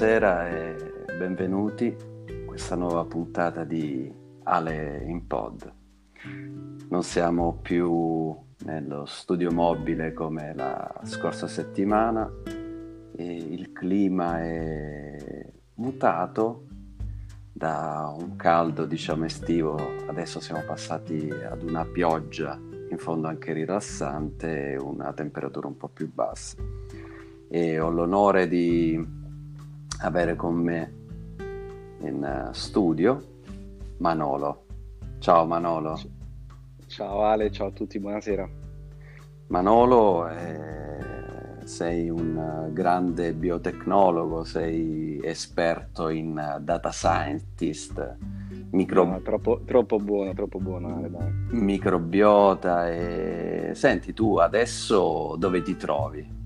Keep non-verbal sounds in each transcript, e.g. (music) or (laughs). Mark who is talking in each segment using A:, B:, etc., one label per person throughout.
A: Buonasera e benvenuti a questa nuova puntata di Ale in Pod. Non siamo più nello studio mobile come la scorsa settimana il clima è mutato da un caldo diciamo estivo, adesso siamo passati ad una pioggia in fondo anche rilassante e una temperatura un po' più bassa. E ho l'onore di avere con me in eh, studio Manolo. Ciao Manolo.
B: Ciao Ale, ciao a tutti, buonasera.
A: Manolo, eh, sei un grande biotecnologo, sei esperto in data scientist,
B: micro... no, troppo, troppo, buono, troppo buono Ale,
A: microbiota. E... Senti, tu adesso dove ti trovi?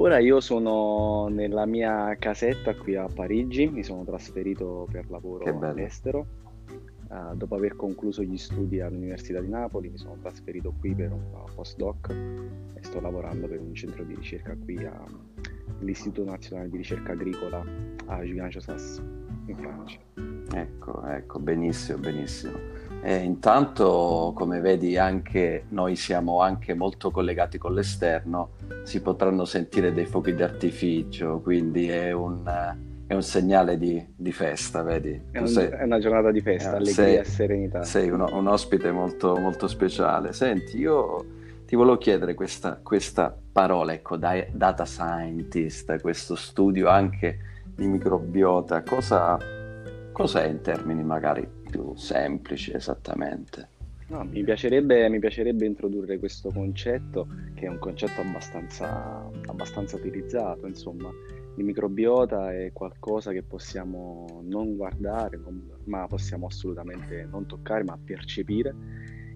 B: Ora io sono nella mia casetta qui a Parigi, mi sono trasferito per lavoro all'estero. Uh, dopo aver concluso gli studi all'Università di Napoli mi sono trasferito qui per un postdoc e sto lavorando per un centro di ricerca qui all'Istituto Nazionale di Ricerca Agricola a Gigan-Josas in Francia.
A: Ecco, ecco, benissimo, benissimo. E intanto, come vedi, anche noi siamo anche molto collegati con l'esterno, si potranno sentire dei fuochi d'artificio, quindi è un, è un segnale di, di, festa, vedi?
B: È, un, sei, è, una giornata di festa, eh, allegria e serenità.
A: Sei uno, un ospite molto, molto speciale. Senti, io ti volevo chiedere questa, questa parola, ecco, data scientist, questo studio anche di microbiota, cosa, cosa è in termini magari più semplici esattamente.
B: No, mi, piacerebbe, mi, piacerebbe, introdurre questo concetto, che è un concetto abbastanza, abbastanza utilizzato, insomma. Il microbiota è qualcosa che possiamo non guardare, non, ma possiamo assolutamente non toccare, ma percepire.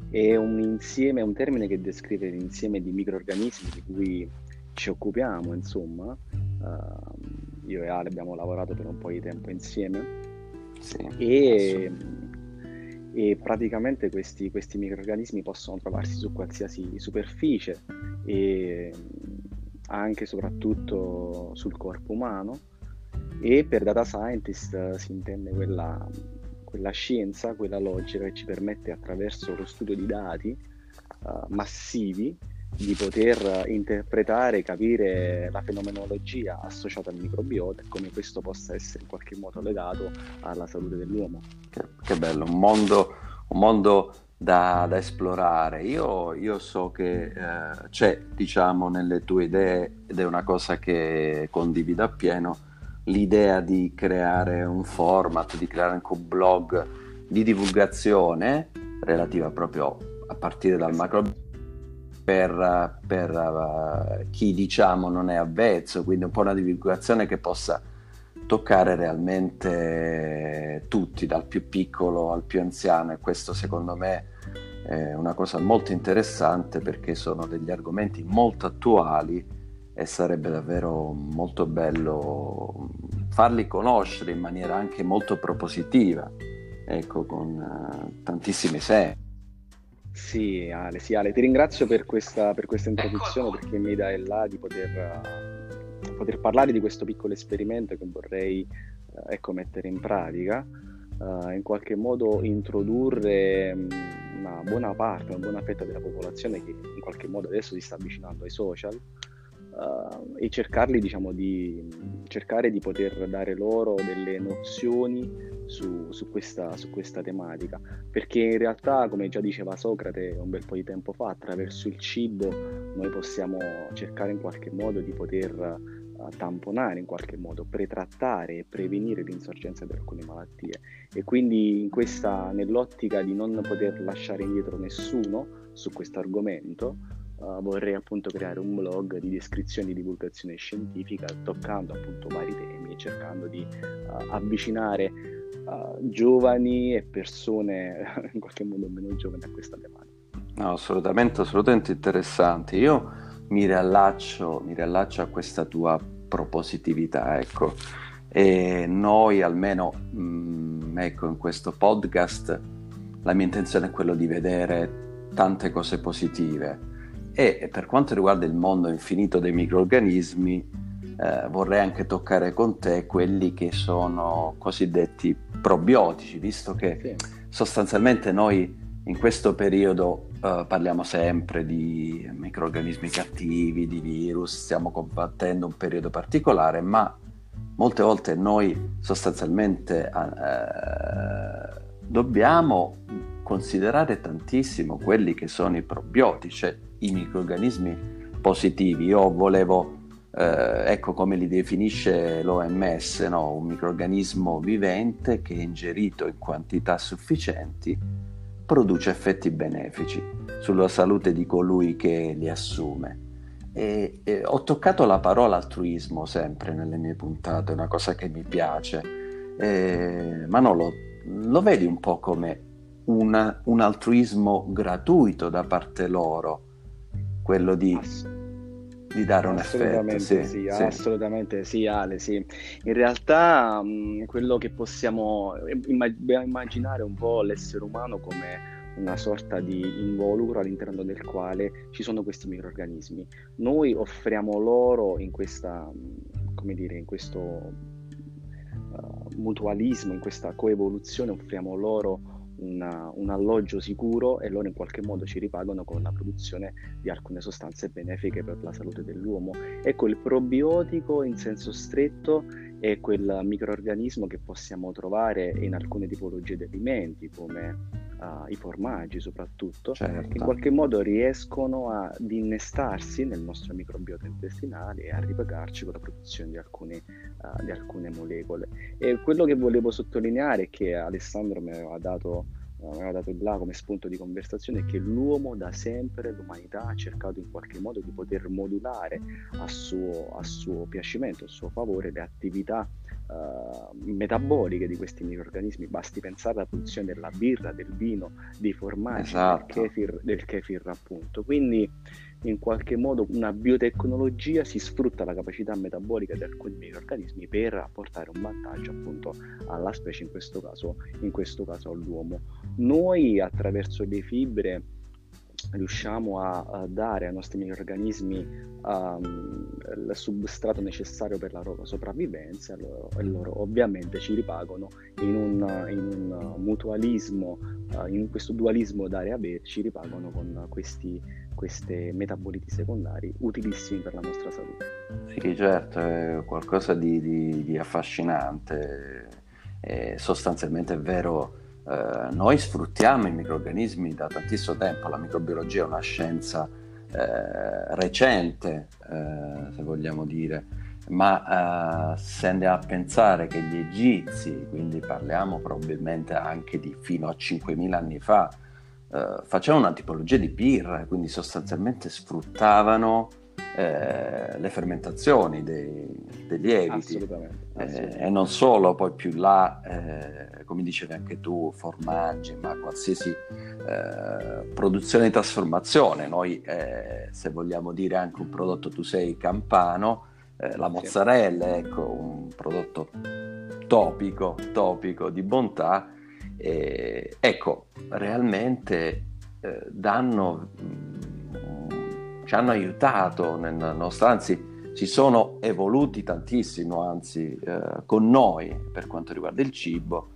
B: È un insieme, è un termine che descrive l'insieme di microorganismi di cui ci occupiamo, insomma. Uh, io e Ale abbiamo lavorato per un po' di tempo insieme sì, e, e, praticamente questi, questi, microorganismi possono trovarsi su qualsiasi superficie e anche e soprattutto sul corpo umano. E per data scientist si intende quella, quella scienza, quella logica che ci permette attraverso lo studio di dati uh, massivi di poter interpretare, capire la fenomenologia associata al microbiota e come questo possa essere in qualche modo legato alla salute dell'uomo.
A: Che, che bello, un mondo, un mondo da, da, esplorare. Io, io so che eh, c'è, diciamo, nelle tue idee, ed è una cosa che condivido appieno, l'idea di creare un format, di creare anche un blog di divulgazione relativa proprio a partire dal macrobiota per, per uh, chi diciamo non è avvezzo, quindi un po' una divulgazione che possa toccare realmente tutti, dal più piccolo al più anziano e questo secondo me è una cosa molto interessante perché sono degli argomenti molto attuali e sarebbe davvero molto bello farli conoscere in maniera anche molto propositiva, ecco, con uh, tantissimi esempi.
B: Sì Ale, sì, Ale, ti ringrazio per questa, per questa introduzione perché mi dai là di poter, uh, poter, parlare di questo piccolo esperimento che vorrei uh, ecco, mettere in pratica, uh, in qualche modo introdurre um, una buona parte, una buona fetta della popolazione che in qualche modo adesso si sta avvicinando ai social uh, e cercarli, diciamo, di cercare di poter dare loro delle nozioni su, su, questa, su, questa, tematica, perché in realtà, come già diceva Socrate un bel po' di tempo fa, attraverso il cibo noi possiamo cercare in qualche modo di poter uh, tamponare, in qualche modo, pretrattare e prevenire l'insorgenza di alcune malattie. E quindi in questa, nell'ottica di non poter lasciare indietro nessuno su questo argomento, Uh, vorrei appunto creare un blog di descrizione e divulgazione scientifica toccando appunto vari temi e cercando di uh, avvicinare uh, giovani e persone (laughs) in qualche modo meno giovani a questa tematica.
A: No, assolutamente, assolutamente interessante. Io mi riallaccio, mi riallaccio a questa tua propositività, ecco. E noi almeno, mh, mm, ecco, in questo podcast la mia intenzione è quella di vedere tante cose positive e per quanto riguarda il mondo infinito dei microorganismi, eh, vorrei anche toccare con te quelli che sono cosiddetti probiotici, visto che sì. sostanzialmente noi in questo periodo uh, parliamo sempre di microorganismi cattivi, di virus, stiamo combattendo un periodo particolare, ma molte volte noi sostanzialmente uh, dobbiamo considerare tantissimo quelli che sono i probiotici, cioè i microorganismi positivi. Io volevo, eh, ecco come li definisce l'OMS, no? un microorganismo vivente che ingerito in quantità sufficienti produce effetti benefici sulla salute di colui che li assume. E, e ho toccato la parola altruismo sempre nelle mie puntate, una cosa che mi piace, eh, ma non lo, lo vedi un po' come una, un altruismo gratuito da parte loro, quello di, di dare un
B: assolutamente
A: effetto.
B: Sì, sì, sì, assolutamente sì, Ale, sì. In realtà mh, quello che possiamo immaginare un po' l'essere umano come una sorta di involucro all'interno del quale ci sono questi microorganismi. Noi offriamo loro in questa, come dire, in questo uh, mutualismo, in questa coevoluzione, offriamo loro una, un alloggio sicuro e loro in qualche modo ci ripagano con la produzione di alcune sostanze benefiche per la salute dell'uomo. Ecco, il probiotico in senso stretto è quel microorganismo che possiamo trovare in alcune tipologie di alimenti come uh, i formaggi soprattutto, certo. che in qualche modo riescono ad innestarsi nel nostro microbiota intestinale e a ripagarci con la produzione di alcune, uh, di alcune molecole. E quello che volevo sottolineare è che Alessandro mi aveva dato aveva dato il là come spunto di conversazione è che l'uomo da sempre, l'umanità ha cercato in qualche modo di poter modulare a suo, a suo piacimento, a suo favore le attività uh, metaboliche di questi microorganismi. Basti pensare alla produzione della birra, del vino, dei formaggi, esatto. del, kefir, del kefir appunto. Quindi in qualche modo una biotecnologia si sfrutta la capacità metabolica di alcuni microorganismi per apportare un vantaggio appunto alla specie, in questo caso, in questo caso all'uomo. Noi attraverso le fibre riusciamo a, dare ai nostri microorganismi um, il substrato necessario per la loro sopravvivenza loro, e loro ovviamente ci ripagano in un, in un mutualismo, uh, in questo dualismo dare-avere, ci ripagano con questi, questi metaboliti secondari utilissimi per la nostra salute.
A: Sì, certo, è qualcosa di, di, di affascinante, è sostanzialmente è vero eh, noi sfruttiamo i microorganismi da tantissimo tempo, la microbiologia è una scienza eh, recente, eh, se vogliamo dire, ma eh, se andiamo a pensare che gli egizi, quindi parliamo probabilmente anche di fino a 5.000 anni fa, eh, facevano una tipologia di birra, quindi sostanzialmente sfruttavano eh, le fermentazioni dei, dei lieviti assolutamente, assolutamente. Eh, e non solo poi più là eh, come dicevi anche tu formaggi ma qualsiasi eh, produzione di trasformazione noi eh, se vogliamo dire anche un prodotto tu sei campano eh, la mozzarella ecco un prodotto topico topico di bontà ecco realmente danno ci hanno aiutato nel nostro, anzi si sono evoluti tantissimo, anzi eh, con noi per quanto riguarda il cibo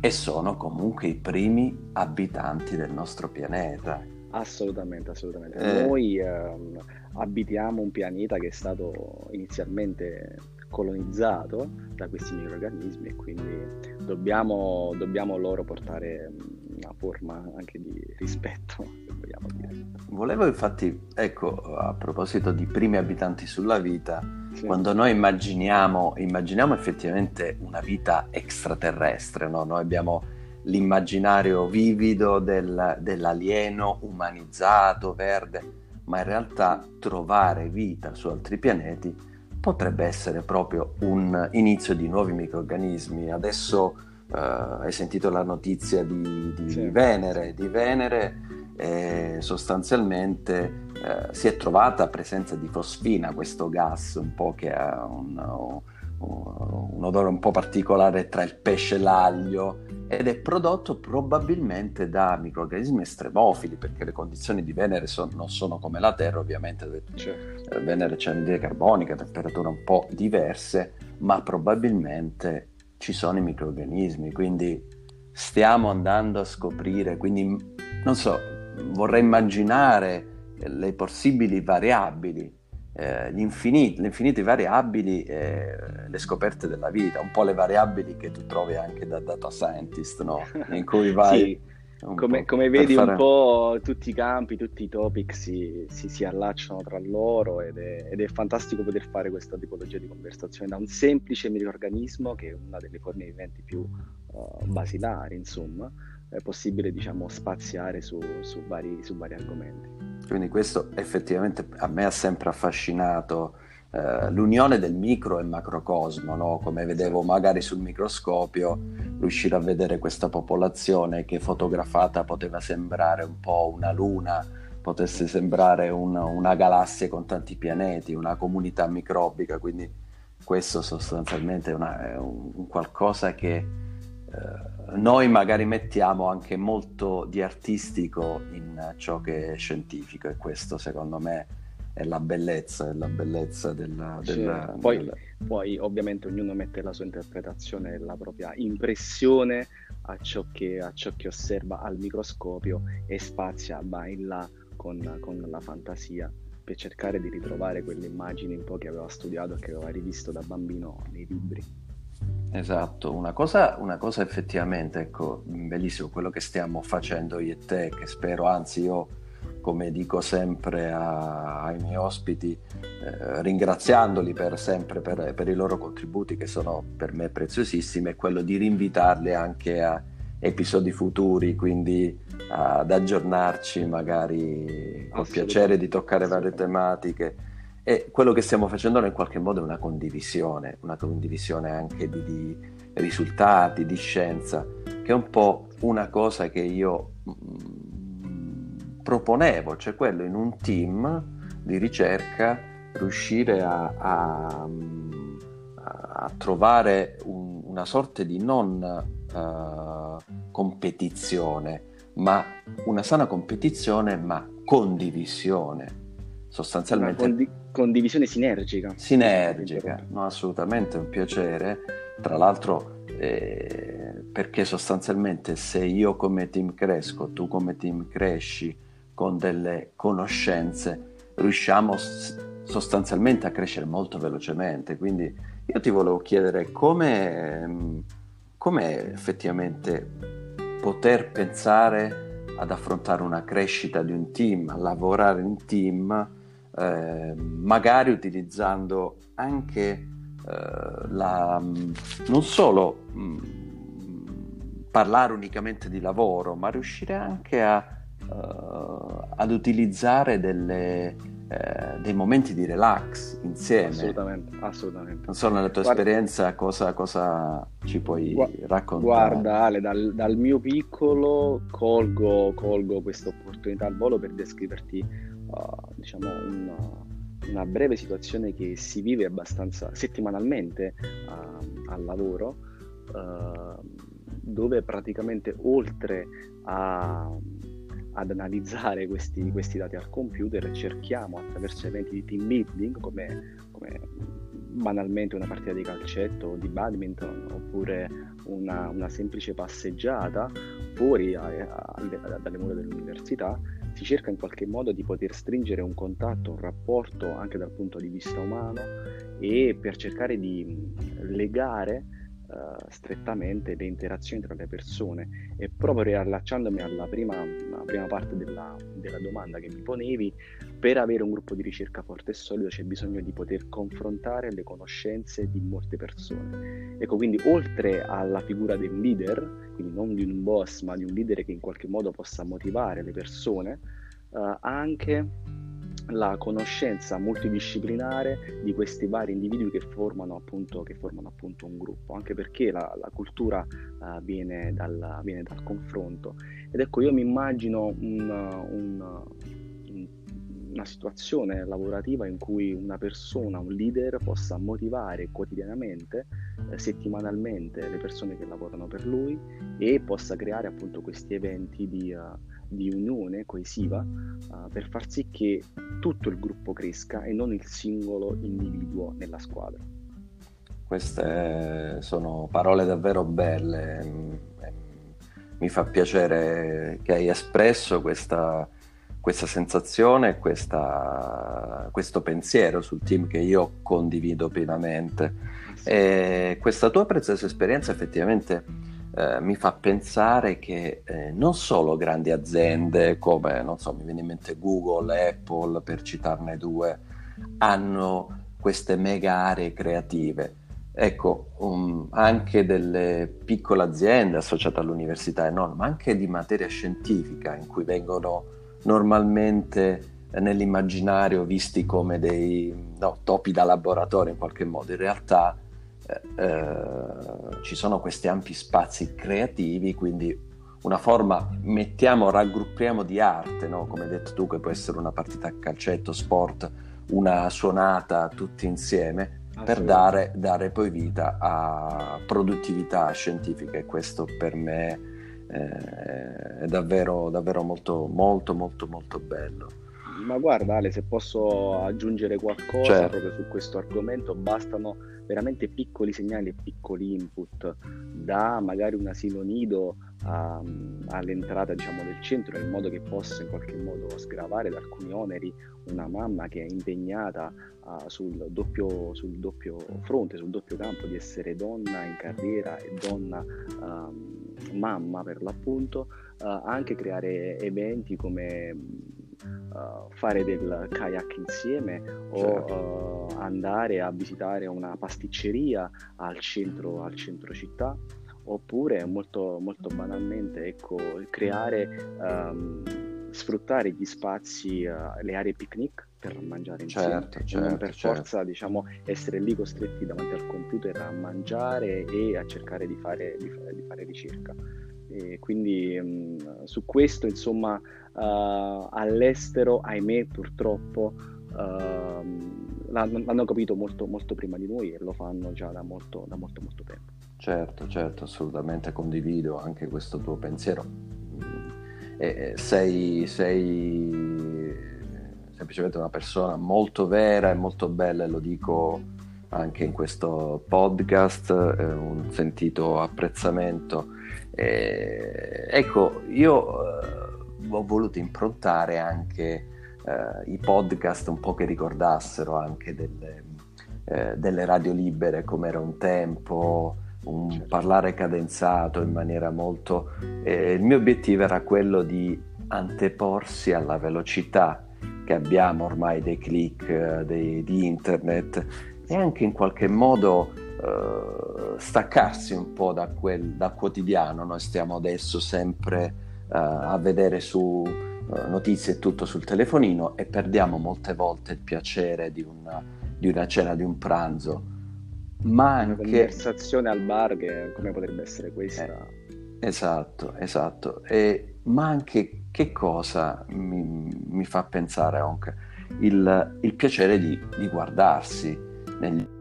A: e sono comunque i primi abitanti del nostro pianeta.
B: Assolutamente, assolutamente. Eh. Noi ehm, abitiamo un pianeta che è stato inizialmente colonizzato da questi microorganismi e quindi dobbiamo, dobbiamo loro portare una forma anche di rispetto, se vogliamo dire.
A: Volevo infatti, ecco, a proposito di primi abitanti sulla vita, sì. quando noi immaginiamo, immaginiamo effettivamente una vita extraterrestre, no? noi abbiamo l'immaginario vivido del, dell'alieno umanizzato, verde, ma in realtà trovare vita su altri pianeti potrebbe essere proprio un inizio di nuovi microrganismi. Adesso uh, hai sentito la notizia di, di sì. Venere, di Venere eh, sostanzialmente eh, si è trovata presenza di fosfina, questo gas un po' che ha un, un, un odore un po' particolare tra il pesce e l'aglio ed è prodotto probabilmente da microrganismi estremofili perché le condizioni di Venere son, non sono come la Terra ovviamente dove certo. Eh, Venere c'è anidride carbonica, temperature un po' diverse ma probabilmente ci sono i microrganismi quindi stiamo andando a scoprire quindi non so vorrei immaginare le possibili variabili eh, infiniti, le infinite variabili e le scoperte della vita, un po' le variabili che tu trovi anche da data scientist, no? (laughs) in cui vai...
B: sì. Come, come, vedi fare... un po' tutti i campi, tutti i topic si, si, si allacciano tra loro ed è, ed è, fantastico poter fare questa tipologia di conversazione da un semplice microorganismo che è una delle forme viventi più uh, basilari, insomma, è possibile diciamo spaziare su, su, vari, su vari argomenti.
A: Quindi questo effettivamente a me ha sempre affascinato eh, l'unione del micro e macrocosmo, no? come vedevo magari sul microscopio, riuscire a vedere questa popolazione che fotografata poteva sembrare un po' una luna, potesse sembrare un, una galassia con tanti pianeti, una comunità microbica, quindi questo sostanzialmente è, una, è un, qualcosa che eh, noi magari mettiamo anche molto di artistico in ciò che è scientifico e questo secondo me è la bellezza, è la bellezza della... della,
B: poi,
A: della...
B: poi, ovviamente ognuno mette la sua interpretazione la propria impressione a ciò che, a ciò che osserva al microscopio e spazia, va in là con, con la fantasia per cercare di ritrovare quelle immagini un po' che aveva studiato che aveva rivisto da bambino nei libri.
A: Esatto, una cosa, una cosa effettivamente, ecco, bellissimo quello che stiamo facendo io e te, che spero, anzi io come dico sempre a, ai miei ospiti, eh, ringraziandoli per sempre per, per, i loro contributi che sono per me preziosissimi, è quello di rinvitarli anche a episodi futuri, quindi ad aggiornarci magari con piacere di toccare varie tematiche. E quello che stiamo facendo in qualche modo è una condivisione, una condivisione anche di, di risultati, di scienza, che è un po' una cosa che io mh, mm, proponevo, cioè quello in un team di ricerca riuscire a, a, a trovare un, una sorta di non uh, competizione, ma una sana competizione, ma condivisione sostanzialmente...
B: Condi- condivisione sinergica.
A: Sinergica, no, assolutamente, un piacere. Tra l'altro, eh, perché sostanzialmente se io come team cresco, tu come team cresci con delle conoscenze, riusciamo sostanzialmente a crescere molto velocemente. Quindi io ti volevo chiedere come, come effettivamente poter pensare ad affrontare una crescita di un team, lavorare in team eh, magari utilizzando anche eh, la, non solo mh, parlare unicamente di lavoro, ma riuscire anche a, uh, ad utilizzare delle, eh, dei momenti di relax insieme.
B: Assolutamente, assolutamente.
A: Non so, nella tua guarda, esperienza cosa, cosa, ci puoi gu- raccontare?
B: Guarda Ale, dal, dal mio piccolo colgo, colgo questa opportunità al volo per descriverti uh, diciamo una, una, breve situazione che si vive abbastanza settimanalmente uh, al lavoro, uh, dove praticamente oltre a, ad analizzare questi, questi, dati al computer cerchiamo attraverso eventi di team building come, come banalmente una partita di calcetto o di badminton oppure una, una semplice passeggiata fuori a, a, a, dalle mura dell'università si cerca in qualche modo di poter stringere un contatto, un rapporto anche dal punto di vista umano e per cercare di legare uh, strettamente le interazioni tra le persone e proprio riallacciandomi alla prima, alla prima parte della, della domanda che mi ponevi, per avere un gruppo di ricerca forte e solido c'è bisogno di poter confrontare le conoscenze di molte persone. Ecco, quindi oltre alla figura del leader, quindi non di un boss, ma di un leader che in qualche modo possa motivare le persone, eh, anche la conoscenza multidisciplinare di questi vari individui che formano appunto, che formano appunto un gruppo, anche perché la, la cultura uh, viene, dal, viene, dal, confronto. Ed ecco, io mi immagino un, un, un, una situazione lavorativa in cui una persona, un leader, possa motivare quotidianamente eh, settimanalmente le persone che lavorano per lui e possa creare appunto questi eventi di, uh, di unione coesiva uh, per far sì che tutto il gruppo cresca e non il singolo individuo nella squadra.
A: Queste sono parole davvero belle. Mm, mi fa piacere che hai espresso questa, questa sensazione, questa, questo pensiero sul team che io condivido pienamente. E questa tua preziosa esperienza effettivamente eh, mi fa pensare che eh, non solo grandi aziende come, non so, mi viene in mente Google, Apple, per citarne due, hanno queste mega aree creative. Ecco, um, anche delle piccole aziende associate all'università e non, ma anche di materia scientifica in cui vengono normalmente nell'immaginario visti come dei no, topi da laboratorio in qualche modo, in realtà eh, ci sono questi ampi spazi creativi, quindi una forma, mettiamo, raggruppiamo di arte, no? come hai detto tu, che può essere una partita a calcetto, sport, una suonata tutti insieme, per dare, dare, poi vita a produttività scientifica e questo per me eh, è davvero, davvero molto, molto, molto, molto bello.
B: Ma guarda Ale, se posso aggiungere qualcosa certo. proprio su questo argomento, bastano veramente piccoli segnali e piccoli input da magari un asilo nido a, all'entrata diciamo, del centro in modo che possa in qualche modo sgravare da alcuni oneri una mamma che è impegnata uh, sul, doppio, sul, doppio, fronte, sul doppio campo di essere donna in carriera e donna uh, mamma per l'appunto, uh, anche creare eventi come uh, fare del kayak insieme o certo. uh, andare a visitare una pasticceria al centro, al centro città oppure molto, molto banalmente ecco, creare um, sfruttare gli spazi, uh, le aree picnic per mangiare insieme certo, certo, non per certo. forza diciamo, essere lì costretti davanti al computer a mangiare e a cercare di fare, di fare, di fare ricerca. E quindi mh, su questo insomma uh, all'estero ahimè purtroppo uh, l'hanno capito molto, molto prima di noi e lo fanno già da molto, da molto, molto tempo.
A: Certo, certo, assolutamente condivido anche questo tuo pensiero. E sei, sei semplicemente una persona molto vera e molto bella e lo dico anche in questo podcast, eh, un sentito apprezzamento. Eh, ecco, io eh, ho voluto improntare anche eh, i podcast un po' che ricordassero anche delle, eh, delle radio libere come era un tempo, un certo. parlare cadenzato in maniera molto... Eh, il mio obiettivo era quello di anteporsi alla velocità che abbiamo ormai dei click, eh, dei, di internet e anche in qualche modo eh, staccarsi un po' da quel da quotidiano. Noi stiamo adesso sempre uh, a vedere su uh, notizie e tutto sul telefonino e perdiamo molte volte il piacere di una, di una cena, di un pranzo. Ma anche...
B: Una conversazione al bar che come potrebbe essere questa.
A: Eh, esatto, esatto. E, ma anche che cosa mi, mi fa pensare anche il, il piacere di, di guardarsi, nel,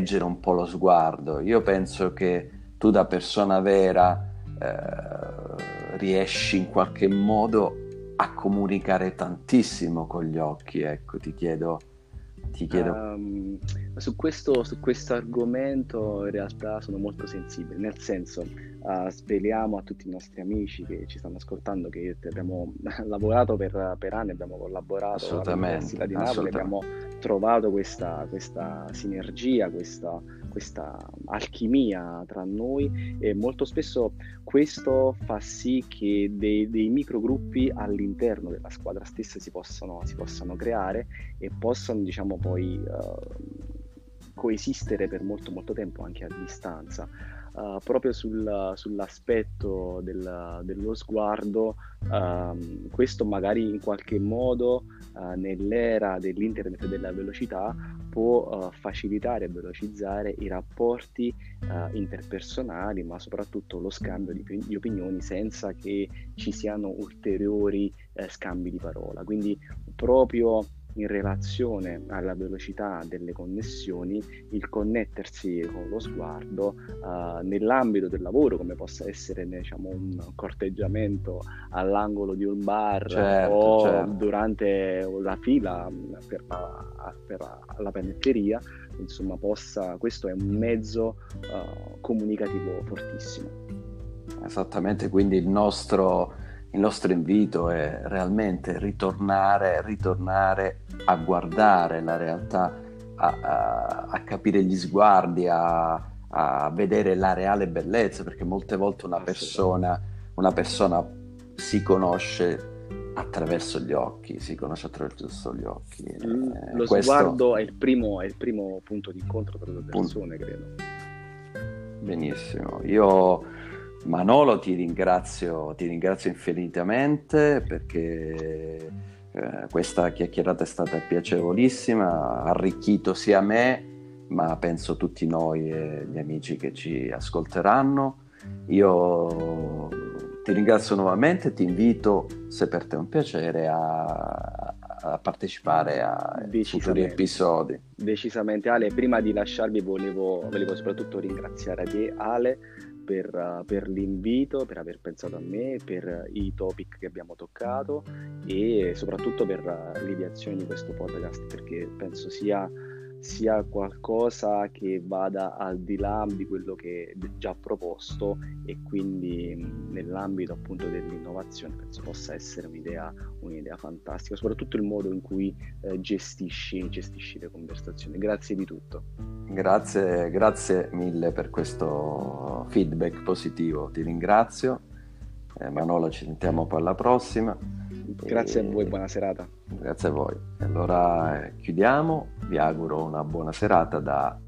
A: leggere un po' lo sguardo. Io penso che tu da persona vera eh, riesci in qualche modo a comunicare tantissimo con gli occhi, ecco, ti chiedo ti chiedo. Um,
B: su, questo, su argomento in realtà sono molto sensibile, nel senso uh, speriamo a tutti i nostri amici che ci stanno ascoltando che abbiamo (laughs) lavorato per, per anni, abbiamo collaborato all'Università di Napoli, abbiamo trovato questa, questa sinergia, questa, questa alchimia tra noi e molto spesso questo fa sì che dei, dei microgruppi all'interno della squadra stessa si possano, si possano creare e possano diciamo poi uh, coesistere per molto molto tempo anche a distanza. Uh, proprio sul, sull'aspetto del, dello sguardo, uh, questo magari in qualche modo uh, nell'era dell'internet e della velocità può uh, facilitare e velocizzare i rapporti interpersonali, ma soprattutto lo scambio di, di, opinioni senza che ci siano ulteriori scambi di parola. Quindi proprio in relazione alla velocità delle connessioni, il connettersi con lo sguardo uh, nell'ambito del lavoro, come possa essere diciamo, un corteggiamento all'angolo di un bar certo, o certo. durante la fila per la, per la panetteria, insomma, possa, questo è un mezzo uh, comunicativo fortissimo.
A: Esattamente, quindi il nostro il nostro invito è realmente ritornare, ritornare a guardare la realtà, a, a, a capire gli sguardi, a, a, vedere la reale bellezza, perché molte volte una persona, una persona si conosce attraverso gli occhi, si conosce attraverso gli occhi.
B: Mm, eh, lo sguardo è il, primo, è il, primo, punto di incontro tra le persone, Punto. credo.
A: Benissimo. Io Manolo ti ringrazio, ti ringrazio infinitamente perché eh, questa chiacchierata è stata piacevolissima, ha arricchito sia me ma penso tutti noi e gli amici che ci ascolteranno. Io ti ringrazio nuovamente, ti invito, se per te è un piacere, a, a partecipare a futuri episodi.
B: Decisamente Ale, prima di lasciarvi volevo, volevo soprattutto ringraziare te Ale per, per, l'invito, per aver pensato a me, per i topic che abbiamo toccato e soprattutto per l'ideazione di questo podcast perché penso sia sia qualcosa che vada al di là di quello che è già proposto e quindi nell'ambito appunto dell'innovazione penso possa essere un'idea, un'idea fantastica, soprattutto il modo in cui eh, gestisci, gestisci le conversazioni. Grazie di tutto.
A: Grazie, grazie mille per questo feedback positivo, ti ringrazio. Eh, Manolo, ci sentiamo poi alla prossima.
B: Grazie e... a voi, buona serata.
A: Grazie a voi. Allora eh, chiudiamo, vi auguro una buona serata da